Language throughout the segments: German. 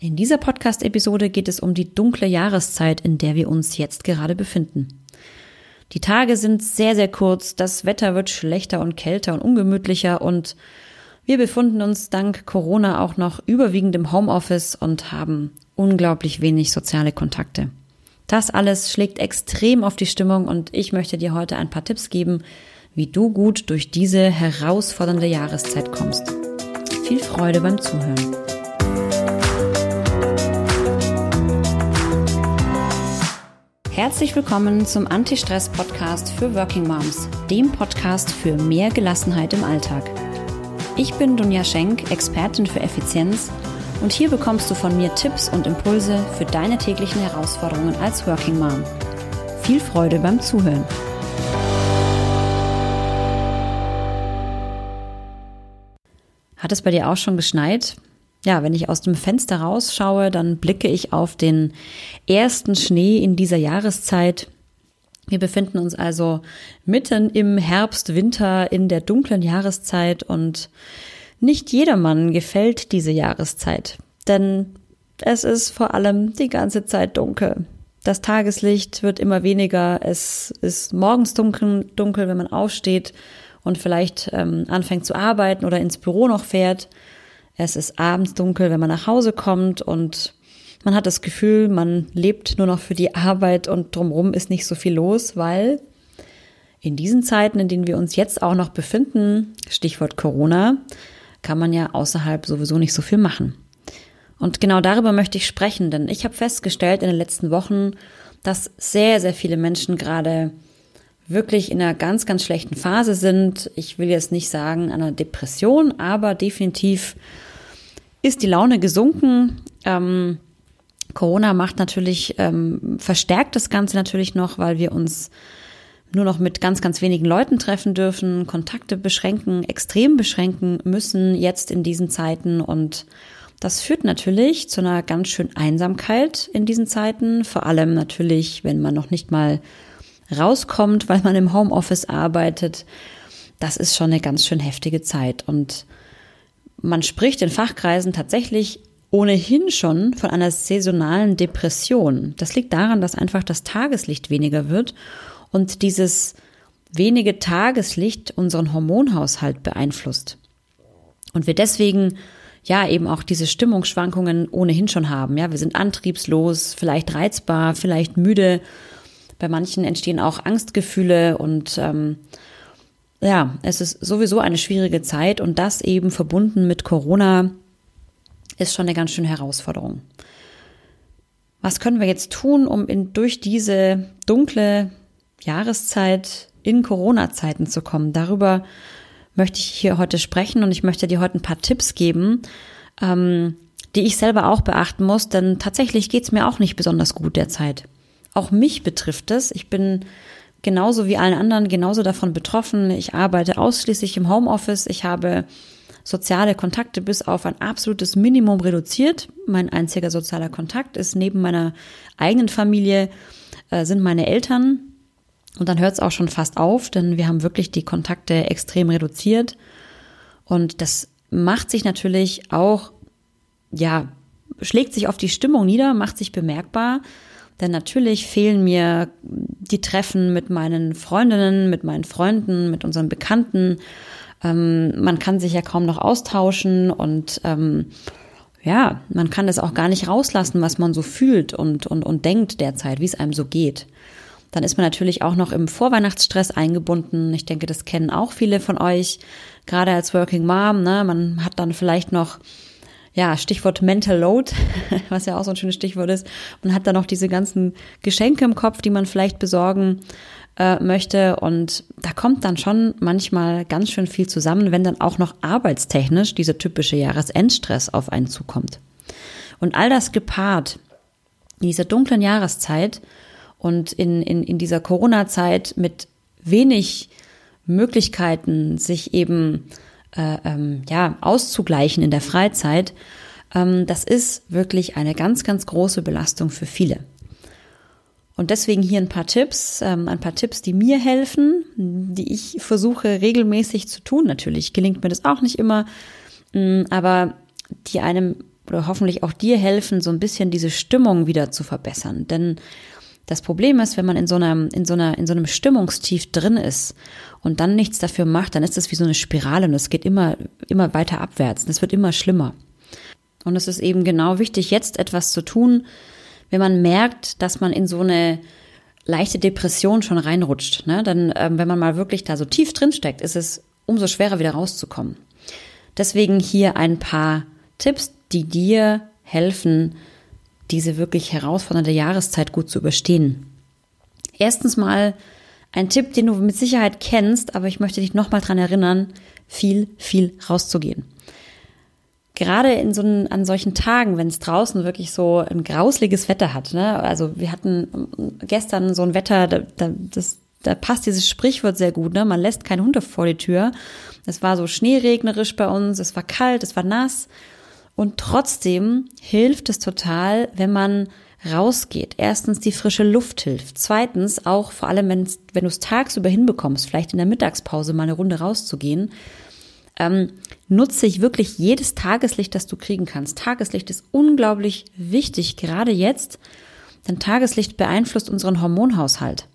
In dieser Podcast-Episode geht es um die dunkle Jahreszeit, in der wir uns jetzt gerade befinden. Die Tage sind sehr, sehr kurz, das Wetter wird schlechter und kälter und ungemütlicher und wir befinden uns dank Corona auch noch überwiegend im Homeoffice und haben unglaublich wenig soziale Kontakte. Das alles schlägt extrem auf die Stimmung und ich möchte dir heute ein paar Tipps geben, wie du gut durch diese herausfordernde Jahreszeit kommst. Viel Freude beim Zuhören. Herzlich willkommen zum Anti-Stress-Podcast für Working Moms, dem Podcast für mehr Gelassenheit im Alltag. Ich bin Dunja Schenk, Expertin für Effizienz und hier bekommst du von mir Tipps und Impulse für deine täglichen Herausforderungen als Working Mom. Viel Freude beim Zuhören. Hat es bei dir auch schon geschneit? Ja, wenn ich aus dem Fenster rausschaue, dann blicke ich auf den ersten Schnee in dieser Jahreszeit. Wir befinden uns also mitten im Herbst, Winter, in der dunklen Jahreszeit und nicht jedermann gefällt diese Jahreszeit, denn es ist vor allem die ganze Zeit dunkel. Das Tageslicht wird immer weniger, es ist morgens dunkel, dunkel wenn man aufsteht und vielleicht ähm, anfängt zu arbeiten oder ins Büro noch fährt. Es ist abends dunkel, wenn man nach Hause kommt und man hat das Gefühl, man lebt nur noch für die Arbeit und drumherum ist nicht so viel los, weil in diesen Zeiten, in denen wir uns jetzt auch noch befinden, Stichwort Corona, kann man ja außerhalb sowieso nicht so viel machen. Und genau darüber möchte ich sprechen, denn ich habe festgestellt in den letzten Wochen, dass sehr, sehr viele Menschen gerade wirklich in einer ganz, ganz schlechten Phase sind. Ich will jetzt nicht sagen einer Depression, aber definitiv ist die Laune gesunken. Ähm, Corona macht natürlich, ähm, verstärkt das Ganze natürlich noch, weil wir uns nur noch mit ganz, ganz wenigen Leuten treffen dürfen, Kontakte beschränken, extrem beschränken müssen jetzt in diesen Zeiten und das führt natürlich zu einer ganz schönen Einsamkeit in diesen Zeiten, vor allem natürlich, wenn man noch nicht mal rauskommt, weil man im Homeoffice arbeitet. Das ist schon eine ganz schön heftige Zeit und man spricht in Fachkreisen tatsächlich ohnehin schon von einer saisonalen Depression. Das liegt daran, dass einfach das Tageslicht weniger wird und dieses wenige Tageslicht unseren Hormonhaushalt beeinflusst. Und wir deswegen ja eben auch diese Stimmungsschwankungen ohnehin schon haben. Ja, wir sind antriebslos, vielleicht reizbar, vielleicht müde. Bei manchen entstehen auch Angstgefühle und ähm, ja, es ist sowieso eine schwierige Zeit und das eben verbunden mit Corona ist schon eine ganz schöne Herausforderung. Was können wir jetzt tun, um in, durch diese dunkle Jahreszeit in Corona-Zeiten zu kommen? Darüber möchte ich hier heute sprechen und ich möchte dir heute ein paar Tipps geben, ähm, die ich selber auch beachten muss, denn tatsächlich geht es mir auch nicht besonders gut derzeit. Auch mich betrifft es. Ich bin genauso wie allen anderen genauso davon betroffen. Ich arbeite ausschließlich im Homeoffice. Ich habe soziale Kontakte bis auf ein absolutes Minimum reduziert. Mein einziger sozialer Kontakt ist neben meiner eigenen Familie äh, sind meine Eltern. Und dann hört es auch schon fast auf, denn wir haben wirklich die Kontakte extrem reduziert. Und das macht sich natürlich auch, ja, schlägt sich auf die Stimmung nieder, macht sich bemerkbar. Denn natürlich fehlen mir die Treffen mit meinen Freundinnen, mit meinen Freunden, mit unseren Bekannten. Ähm, man kann sich ja kaum noch austauschen und ähm, ja, man kann das auch gar nicht rauslassen, was man so fühlt und, und, und denkt derzeit, wie es einem so geht. Dann ist man natürlich auch noch im Vorweihnachtsstress eingebunden. Ich denke, das kennen auch viele von euch, gerade als Working Mom. Ne? Man hat dann vielleicht noch ja, Stichwort Mental Load, was ja auch so ein schönes Stichwort ist. Man hat dann noch diese ganzen Geschenke im Kopf, die man vielleicht besorgen äh, möchte. Und da kommt dann schon manchmal ganz schön viel zusammen, wenn dann auch noch arbeitstechnisch dieser typische Jahresendstress auf einen zukommt. Und all das gepaart in dieser dunklen Jahreszeit und in, in, in dieser Corona-Zeit mit wenig Möglichkeiten, sich eben äh, ähm, ja, auszugleichen in der Freizeit, ähm, das ist wirklich eine ganz, ganz große Belastung für viele. Und deswegen hier ein paar Tipps, ähm, ein paar Tipps, die mir helfen, die ich versuche regelmäßig zu tun. Natürlich gelingt mir das auch nicht immer, mm, aber die einem oder hoffentlich auch dir helfen, so ein bisschen diese Stimmung wieder zu verbessern. Denn das Problem ist, wenn man in so einer, in so einer, in so einem Stimmungstief drin ist und dann nichts dafür macht, dann ist das wie so eine Spirale und es geht immer, immer weiter abwärts. Und es wird immer schlimmer. Und es ist eben genau wichtig, jetzt etwas zu tun, wenn man merkt, dass man in so eine leichte Depression schon reinrutscht. Ne? Dann, ähm, wenn man mal wirklich da so tief drin steckt, ist es umso schwerer wieder rauszukommen. Deswegen hier ein paar Tipps, die dir helfen, diese wirklich herausfordernde Jahreszeit gut zu überstehen. Erstens mal ein Tipp, den du mit Sicherheit kennst, aber ich möchte dich nochmal dran erinnern, viel, viel rauszugehen. Gerade in so einen, an solchen Tagen, wenn es draußen wirklich so ein grausliges Wetter hat, ne? also wir hatten gestern so ein Wetter, da, da, das, da passt dieses Sprichwort sehr gut, ne? man lässt keine Hunde vor die Tür. Es war so schneeregnerisch bei uns, es war kalt, es war nass und trotzdem hilft es total, wenn man rausgeht. Erstens die frische Luft hilft. Zweitens auch vor allem, wenn, wenn du es tagsüber hinbekommst, vielleicht in der Mittagspause mal eine Runde rauszugehen, ähm, nutze ich wirklich jedes Tageslicht, das du kriegen kannst. Tageslicht ist unglaublich wichtig, gerade jetzt, denn Tageslicht beeinflusst unseren Hormonhaushalt.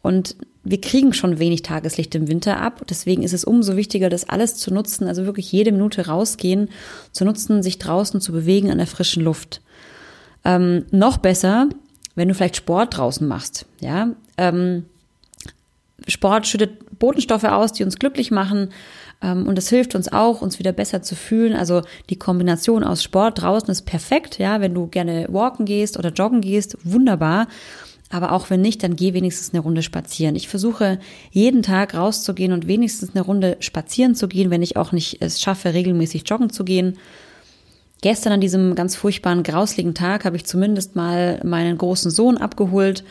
Und wir kriegen schon wenig Tageslicht im Winter ab. Deswegen ist es umso wichtiger, das alles zu nutzen, also wirklich jede Minute rausgehen, zu nutzen, sich draußen zu bewegen an der frischen Luft. Ähm, noch besser, wenn du vielleicht Sport draußen machst. Ja, ähm, Sport schüttet Botenstoffe aus, die uns glücklich machen. Ähm, und das hilft uns auch, uns wieder besser zu fühlen. Also die Kombination aus Sport draußen ist perfekt. Ja, wenn du gerne walken gehst oder joggen gehst, wunderbar. Aber auch wenn nicht, dann geh wenigstens eine Runde spazieren. Ich versuche jeden Tag rauszugehen und wenigstens eine Runde spazieren zu gehen, wenn ich auch nicht es schaffe, regelmäßig joggen zu gehen. Gestern an diesem ganz furchtbaren, grausligen Tag habe ich zumindest mal meinen großen Sohn abgeholt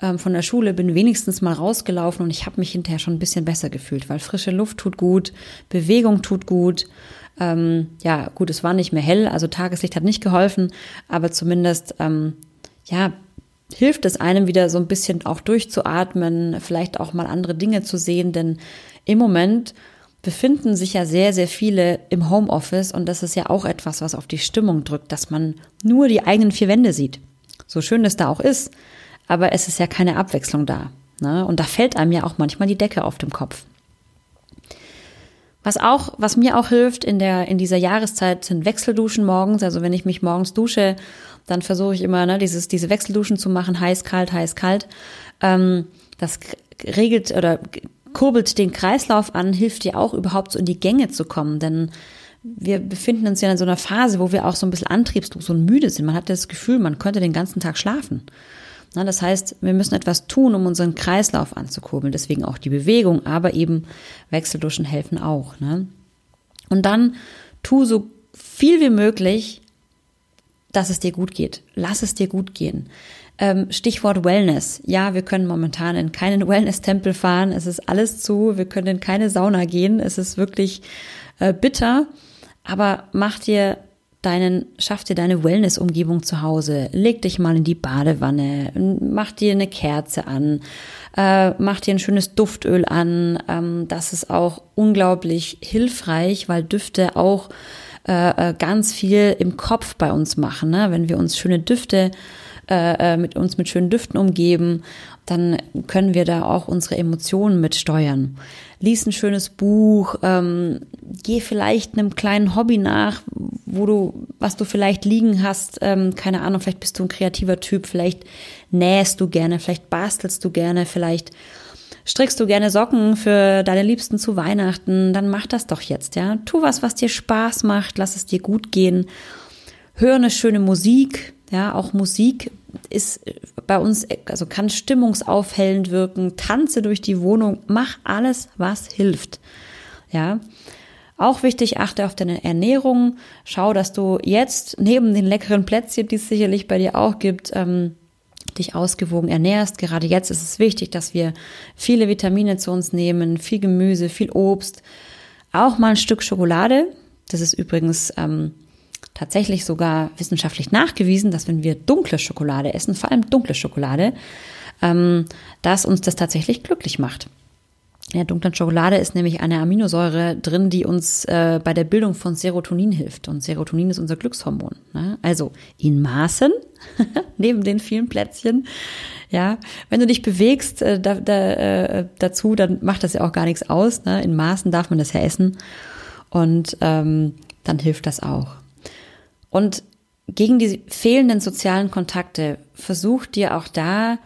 ähm, von der Schule, bin wenigstens mal rausgelaufen und ich habe mich hinterher schon ein bisschen besser gefühlt, weil frische Luft tut gut, Bewegung tut gut. Ähm, ja, gut, es war nicht mehr hell, also Tageslicht hat nicht geholfen, aber zumindest ähm, ja, hilft es einem wieder so ein bisschen auch durchzuatmen, vielleicht auch mal andere Dinge zu sehen, denn im Moment befinden sich ja sehr, sehr viele im Homeoffice und das ist ja auch etwas, was auf die Stimmung drückt, dass man nur die eigenen vier Wände sieht. So schön es da auch ist, aber es ist ja keine Abwechslung da. Ne? Und da fällt einem ja auch manchmal die Decke auf dem Kopf. Was auch, was mir auch hilft in der, in dieser Jahreszeit sind Wechselduschen morgens. Also wenn ich mich morgens dusche dann versuche ich immer, ne, dieses, diese Wechselduschen zu machen, heiß, kalt, heiß, kalt. Ähm, das regelt oder kurbelt den Kreislauf an, hilft dir auch überhaupt so in die Gänge zu kommen, denn wir befinden uns ja in so einer Phase, wo wir auch so ein bisschen antriebslos und müde sind. Man hat das Gefühl, man könnte den ganzen Tag schlafen. Na, das heißt, wir müssen etwas tun, um unseren Kreislauf anzukurbeln. Deswegen auch die Bewegung, aber eben Wechselduschen helfen auch. Ne? Und dann tu so viel wie möglich dass es dir gut geht. Lass es dir gut gehen. Ähm, Stichwort Wellness. Ja, wir können momentan in keinen Wellness-Tempel fahren. Es ist alles zu. Wir können in keine Sauna gehen. Es ist wirklich äh, bitter. Aber mach dir deinen, schaff dir deine Wellness-Umgebung zu Hause. Leg dich mal in die Badewanne. Mach dir eine Kerze an. Äh, mach dir ein schönes Duftöl an. Ähm, das ist auch unglaublich hilfreich, weil Düfte auch äh, äh, ganz viel im Kopf bei uns machen. Ne? Wenn wir uns schöne Düfte äh, äh, mit uns mit schönen Düften umgeben, dann können wir da auch unsere Emotionen mit steuern. Lies ein schönes Buch, ähm, geh vielleicht einem kleinen Hobby nach, wo du, was du vielleicht liegen hast, ähm, keine Ahnung, vielleicht bist du ein kreativer Typ, vielleicht nähst du gerne, vielleicht bastelst du gerne, vielleicht Strickst du gerne Socken für deine Liebsten zu Weihnachten, dann mach das doch jetzt, ja. Tu was, was dir Spaß macht, lass es dir gut gehen. Hör eine schöne Musik, ja, auch Musik ist bei uns, also kann stimmungsaufhellend wirken. Tanze durch die Wohnung, mach alles, was hilft, ja. Auch wichtig, achte auf deine Ernährung. Schau, dass du jetzt neben den leckeren Plätzchen, die es sicherlich bei dir auch gibt, ähm, dich ausgewogen ernährst. Gerade jetzt ist es wichtig, dass wir viele Vitamine zu uns nehmen, viel Gemüse, viel Obst, auch mal ein Stück Schokolade. Das ist übrigens ähm, tatsächlich sogar wissenschaftlich nachgewiesen, dass wenn wir dunkle Schokolade essen, vor allem dunkle Schokolade, ähm, dass uns das tatsächlich glücklich macht. In der dunklen Schokolade ist nämlich eine Aminosäure drin, die uns äh, bei der Bildung von Serotonin hilft. Und Serotonin ist unser Glückshormon. Ne? Also in Maßen, neben den vielen Plätzchen. Ja, wenn du dich bewegst äh, da, da, äh, dazu, dann macht das ja auch gar nichts aus. Ne? In Maßen darf man das ja essen. Und ähm, dann hilft das auch. Und gegen die fehlenden sozialen Kontakte versuch dir auch da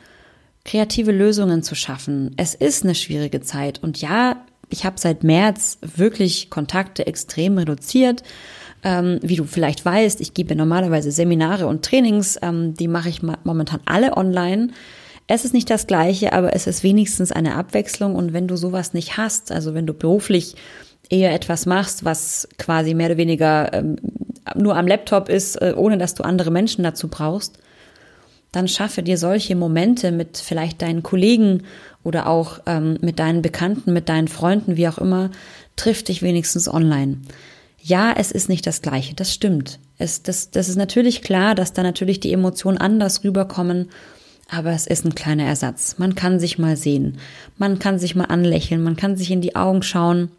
kreative Lösungen zu schaffen. Es ist eine schwierige Zeit und ja, ich habe seit März wirklich Kontakte extrem reduziert. Ähm, wie du vielleicht weißt, ich gebe normalerweise Seminare und Trainings, ähm, die mache ich momentan alle online. Es ist nicht das gleiche, aber es ist wenigstens eine Abwechslung und wenn du sowas nicht hast, also wenn du beruflich eher etwas machst, was quasi mehr oder weniger ähm, nur am Laptop ist, äh, ohne dass du andere Menschen dazu brauchst, dann schaffe dir solche Momente mit vielleicht deinen Kollegen oder auch ähm, mit deinen Bekannten, mit deinen Freunden, wie auch immer, triff dich wenigstens online. Ja, es ist nicht das Gleiche, das stimmt. Es, das, das ist natürlich klar, dass da natürlich die Emotionen anders rüberkommen, aber es ist ein kleiner Ersatz. Man kann sich mal sehen, man kann sich mal anlächeln, man kann sich in die Augen schauen.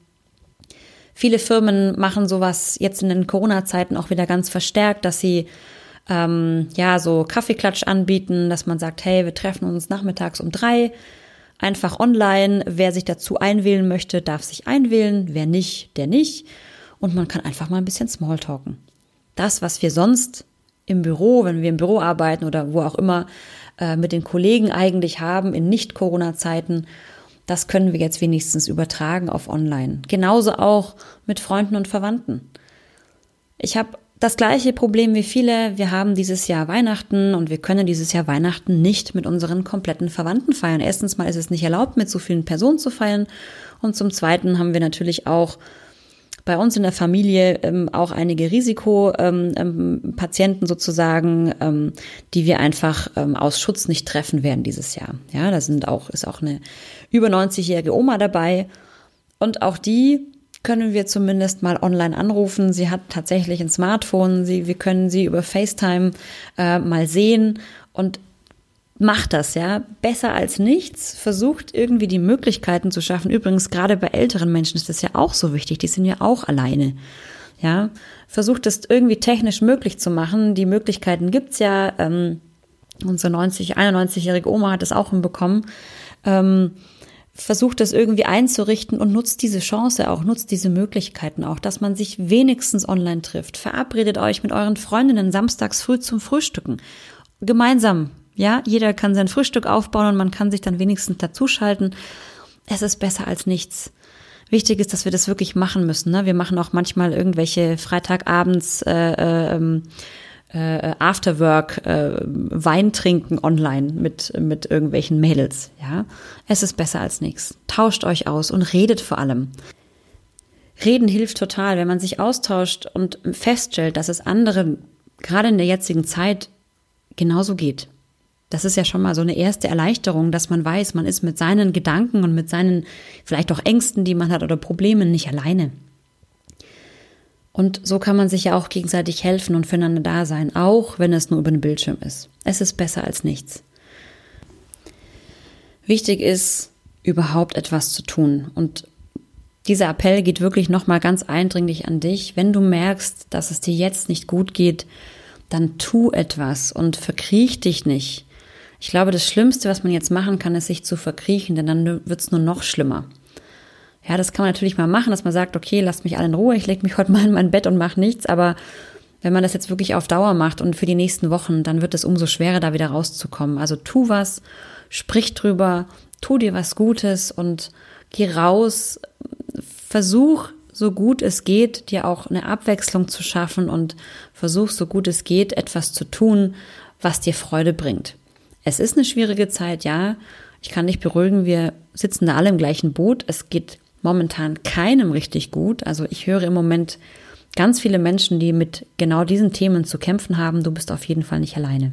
Viele Firmen machen sowas jetzt in den Corona-Zeiten auch wieder ganz verstärkt, dass sie ähm, ja so Kaffeeklatsch anbieten, dass man sagt, hey, wir treffen uns nachmittags um drei, einfach online. Wer sich dazu einwählen möchte, darf sich einwählen. Wer nicht, der nicht. Und man kann einfach mal ein bisschen Smalltalken. Das, was wir sonst im Büro, wenn wir im Büro arbeiten oder wo auch immer, äh, mit den Kollegen eigentlich haben in Nicht-Corona-Zeiten, das können wir jetzt wenigstens übertragen auf Online. Genauso auch mit Freunden und Verwandten. Ich habe das gleiche Problem wie viele. Wir haben dieses Jahr Weihnachten und wir können dieses Jahr Weihnachten nicht mit unseren kompletten Verwandten feiern. Erstens mal ist es nicht erlaubt, mit so vielen Personen zu feiern. Und zum Zweiten haben wir natürlich auch bei uns in der Familie ähm, auch einige Risikopatienten ähm, ähm, sozusagen, ähm, die wir einfach ähm, aus Schutz nicht treffen werden dieses Jahr. Ja, da sind auch, ist auch eine über 90-jährige Oma dabei. Und auch die können wir zumindest mal online anrufen. Sie hat tatsächlich ein Smartphone. Sie, wir können sie über FaceTime äh, mal sehen und macht das, ja. Besser als nichts. Versucht irgendwie die Möglichkeiten zu schaffen. Übrigens, gerade bei älteren Menschen ist das ja auch so wichtig. Die sind ja auch alleine. Ja. Versucht es irgendwie technisch möglich zu machen. Die Möglichkeiten gibt's ja. Ähm, unsere 90, 91-jährige Oma hat es auch hinbekommen. Ähm, versucht das irgendwie einzurichten und nutzt diese Chance auch, nutzt diese Möglichkeiten auch, dass man sich wenigstens online trifft. Verabredet euch mit euren Freundinnen samstags früh zum Frühstücken. Gemeinsam. Ja, jeder kann sein Frühstück aufbauen und man kann sich dann wenigstens dazuschalten. Es ist besser als nichts. Wichtig ist, dass wir das wirklich machen müssen. Ne? Wir machen auch manchmal irgendwelche Freitagabends äh, äh, ähm, äh, Afterwork äh, Wein trinken online mit mit irgendwelchen Mädels, ja. Es ist besser als nichts. Tauscht euch aus und redet vor allem. Reden hilft total, wenn man sich austauscht und feststellt, dass es anderen gerade in der jetzigen Zeit genauso geht. Das ist ja schon mal so eine erste Erleichterung, dass man weiß, man ist mit seinen Gedanken und mit seinen vielleicht auch Ängsten, die man hat oder Problemen nicht alleine. Und so kann man sich ja auch gegenseitig helfen und füreinander da sein, auch wenn es nur über den Bildschirm ist. Es ist besser als nichts. Wichtig ist, überhaupt etwas zu tun. Und dieser Appell geht wirklich nochmal ganz eindringlich an dich. Wenn du merkst, dass es dir jetzt nicht gut geht, dann tu etwas und verkriech dich nicht. Ich glaube, das Schlimmste, was man jetzt machen kann, ist sich zu verkriechen, denn dann wird es nur noch schlimmer. Ja, das kann man natürlich mal machen, dass man sagt, okay, lasst mich alle in Ruhe, ich lege mich heute mal in mein Bett und mache nichts, aber wenn man das jetzt wirklich auf Dauer macht und für die nächsten Wochen, dann wird es umso schwerer, da wieder rauszukommen. Also tu was, sprich drüber, tu dir was Gutes und geh raus, versuch so gut es geht, dir auch eine Abwechslung zu schaffen und versuch so gut es geht, etwas zu tun, was dir Freude bringt. Es ist eine schwierige Zeit, ja. Ich kann dich beruhigen, wir sitzen da alle im gleichen Boot. Es geht momentan keinem richtig gut. Also ich höre im Moment ganz viele Menschen, die mit genau diesen Themen zu kämpfen haben. Du bist auf jeden Fall nicht alleine.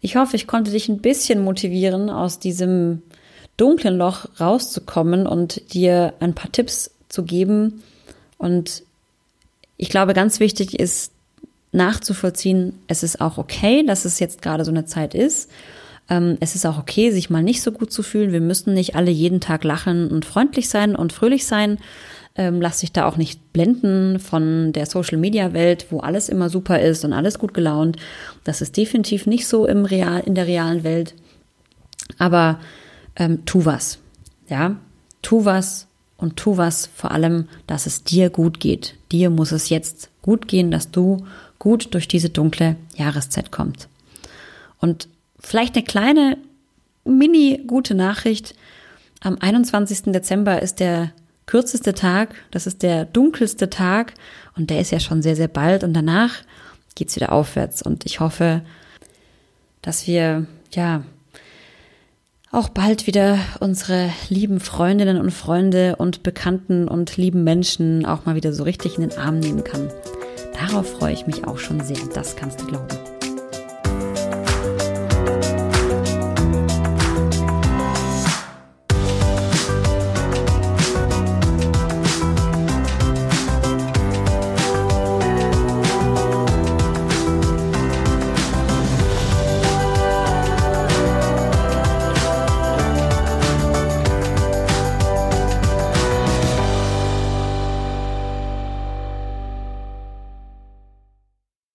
Ich hoffe, ich konnte dich ein bisschen motivieren, aus diesem dunklen Loch rauszukommen und dir ein paar Tipps zu geben. Und ich glaube, ganz wichtig ist nachzuvollziehen, es ist auch okay, dass es jetzt gerade so eine Zeit ist es ist auch okay, sich mal nicht so gut zu fühlen. Wir müssen nicht alle jeden Tag lachen und freundlich sein und fröhlich sein. Ähm, lass dich da auch nicht blenden von der Social Media Welt, wo alles immer super ist und alles gut gelaunt. Das ist definitiv nicht so im Real, in der realen Welt. Aber ähm, tu was. Ja, tu was und tu was vor allem, dass es dir gut geht. Dir muss es jetzt gut gehen, dass du gut durch diese dunkle Jahreszeit kommst. Und vielleicht eine kleine, mini gute Nachricht. Am 21. Dezember ist der kürzeste Tag, das ist der dunkelste Tag und der ist ja schon sehr, sehr bald und danach geht's wieder aufwärts und ich hoffe, dass wir, ja, auch bald wieder unsere lieben Freundinnen und Freunde und Bekannten und lieben Menschen auch mal wieder so richtig in den Arm nehmen kann. Darauf freue ich mich auch schon sehr, das kannst du glauben.